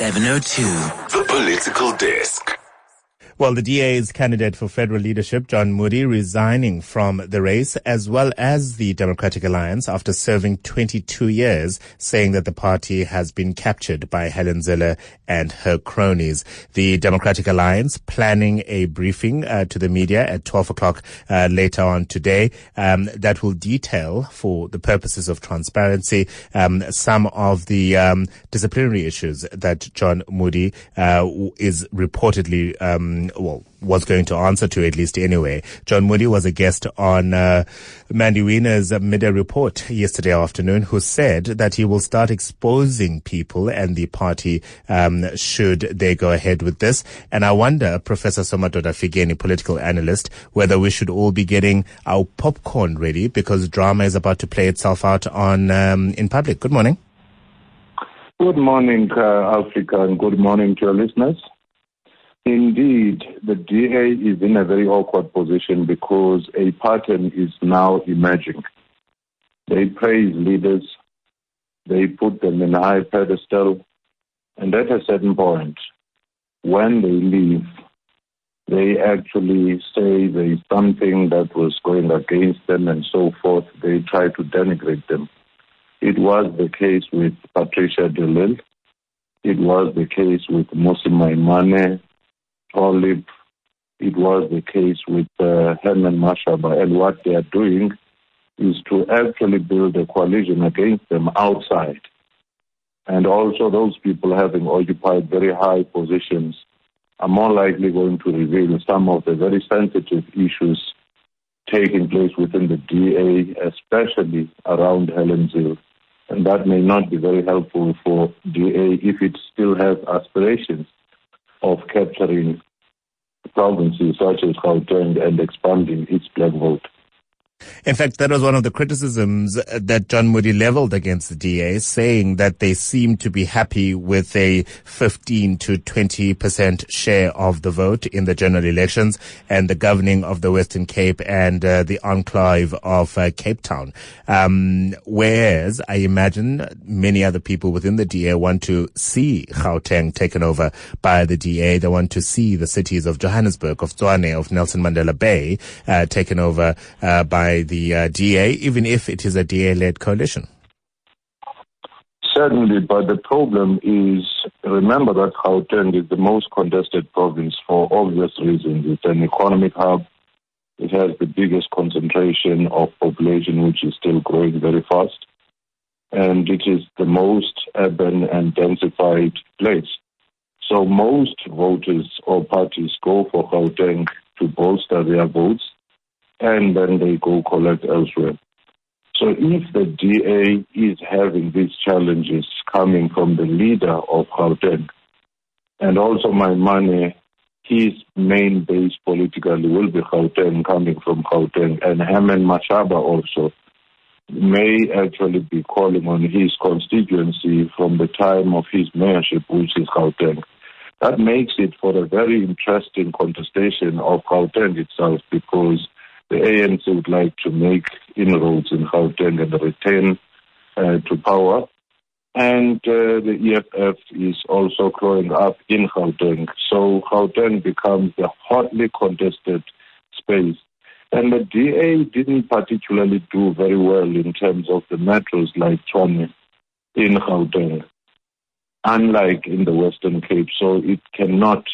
702. The Political Desk. Well, the DA's candidate for federal leadership, John Moodey, resigning from the race, as well as the Democratic Alliance after serving 22 years, saying that the party has been captured by Helen Zille and her cronies. The Democratic Alliance planning a briefing uh, to the media at 12 o'clock uh, later on today um, that will detail, for the purposes of transparency, um, some of the um, disciplinary issues that John Moodey uh, is reportedly well, was going to answer to at least anyway. John Moodey was a guest on uh, Mandy Wiener's midday report yesterday afternoon, who said that he will start exposing people and the party um, should they go ahead with this. And I wonder, Professor Somadoda Fikeni, political analyst, whether we should all be getting our popcorn ready because drama is about to play itself out on um, in public. Good morning. Good morning, uh, Africa, and good morning to your listeners. Indeed, the DA is in a very awkward position because a pattern is now emerging. They praise leaders, they put them in a high pedestal, and at a certain point, when they leave, they actually say there is something that was going against them and so forth. They try to denigrate them. It was the case with Patricia de Lille. It was the case with Mmusi Maimane Olive. It was the case with uh, Herman Mashaba. And what they are doing is to actually build a coalition against them outside. And also those people having occupied very high positions are more likely going to reveal some of the very sensitive issues taking place within the DA, especially around Helen Zille. And that may not be very helpful for DA if it still has aspirations of capturing provinces such as Gauteng and expanding its black vote. In fact, that was one of the criticisms that John Moodey leveled against the DA, saying that they seem to be happy with a 15 to 20% share of the vote in the general elections and the governing of the Western Cape and uh, the enclave of uh, Cape Town. Um, whereas I imagine many other people within the DA want to see Gauteng taken over by the DA. They want to see the cities of Johannesburg, of Tshwane, of Nelson Mandela Bay uh, taken over uh, by by the uh, DA, even if it is a DA-led coalition? Certainly, but the problem is, remember that Gauteng is the most contested province for obvious reasons. It's an economic hub. It has the biggest concentration of population, which is still growing very fast. And it is the most urban and densified place. So most voters or parties go for Gauteng to bolster their votes and then they go collect elsewhere. So if the DA is having these challenges coming from the leader of Gauteng, and also Maimane, his main base politically will be Gauteng, coming from Gauteng, and Herman Mashaba also may actually be calling on his constituency from the time of his mayorship, which is Gauteng. That makes it for a very interesting contestation of Gauteng itself because the ANC would like to make inroads in Gauteng and return uh, to power. And uh, the EFF is also growing up in Gauteng. So Gauteng becomes a hotly contested space. And the DA didn't particularly do very well in terms of the metros like Tshwane in Gauteng, unlike in the Western Cape. So it cannot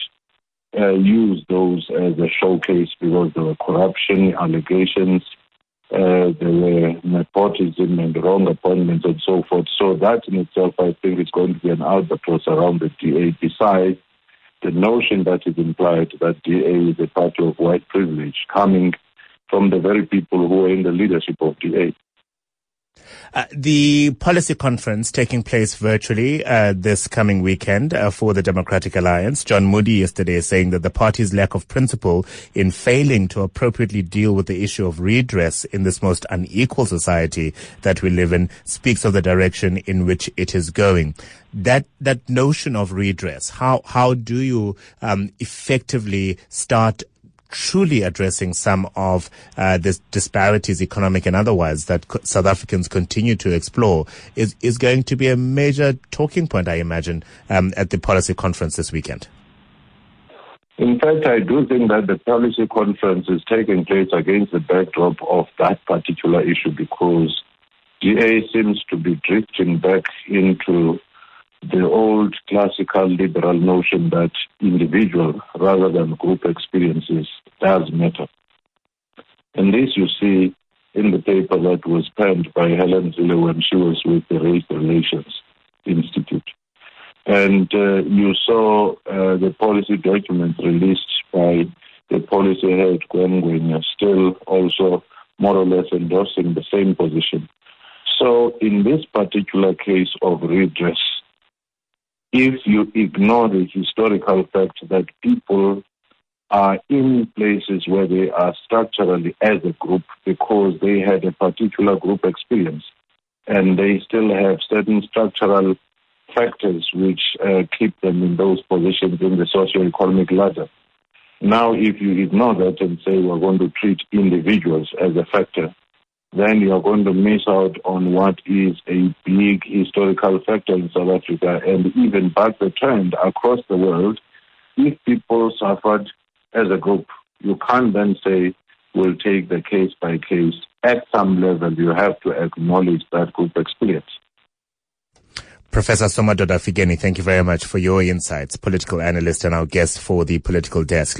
uh, use those as a showcase because there were corruption allegations, uh, there were nepotism and wrong appointments and so forth. So that in itself, I think, is going to be an albatross around the DA. Besides the notion that is implied that DA is a party of white privilege coming from the very people who are in the leadership of DA. Uh, the policy conference taking place virtually uh, this coming weekend uh, for the Democratic Alliance. John Moodey yesterday saying that the party's lack of principle in failing to appropriately deal with the issue of redress in this most unequal society that we live in speaks of the direction in which it is going. That that notion of redress, how how do you um, effectively start truly addressing some of uh, the disparities, economic and otherwise, that South Africans continue to explore is, is going to be a major talking point, I imagine, um, at the policy conference this weekend. In fact, I do think that the policy conference is taking place against the backdrop of that particular issue because DA seems to be drifting back into the old classical liberal notion that individual rather than group experiences does matter. And this you see in the paper that was penned by Helen Zille when she was with the Race Relations Institute. And uh, you saw uh, the policy documents released by the policy head, Gwen Ngwenya, still also more or less endorsing the same position. So in this particular case of redress, if you ignore the historical fact that people are in places where they are structurally as a group because they had a particular group experience and they still have certain structural factors which uh, keep them in those positions in the socio-economic ladder. Now, if you ignore that and say we're going to treat individuals as a factor, then you are going to miss out on what is a big historical factor in South Africa and even back the trend across the world. If people suffered as a group, you can't then say we'll take the case by case. At some level, you have to acknowledge that group experience. Professor Somadoda Fikeni, thank you very much for your insights, political analyst and our guest for the political desk.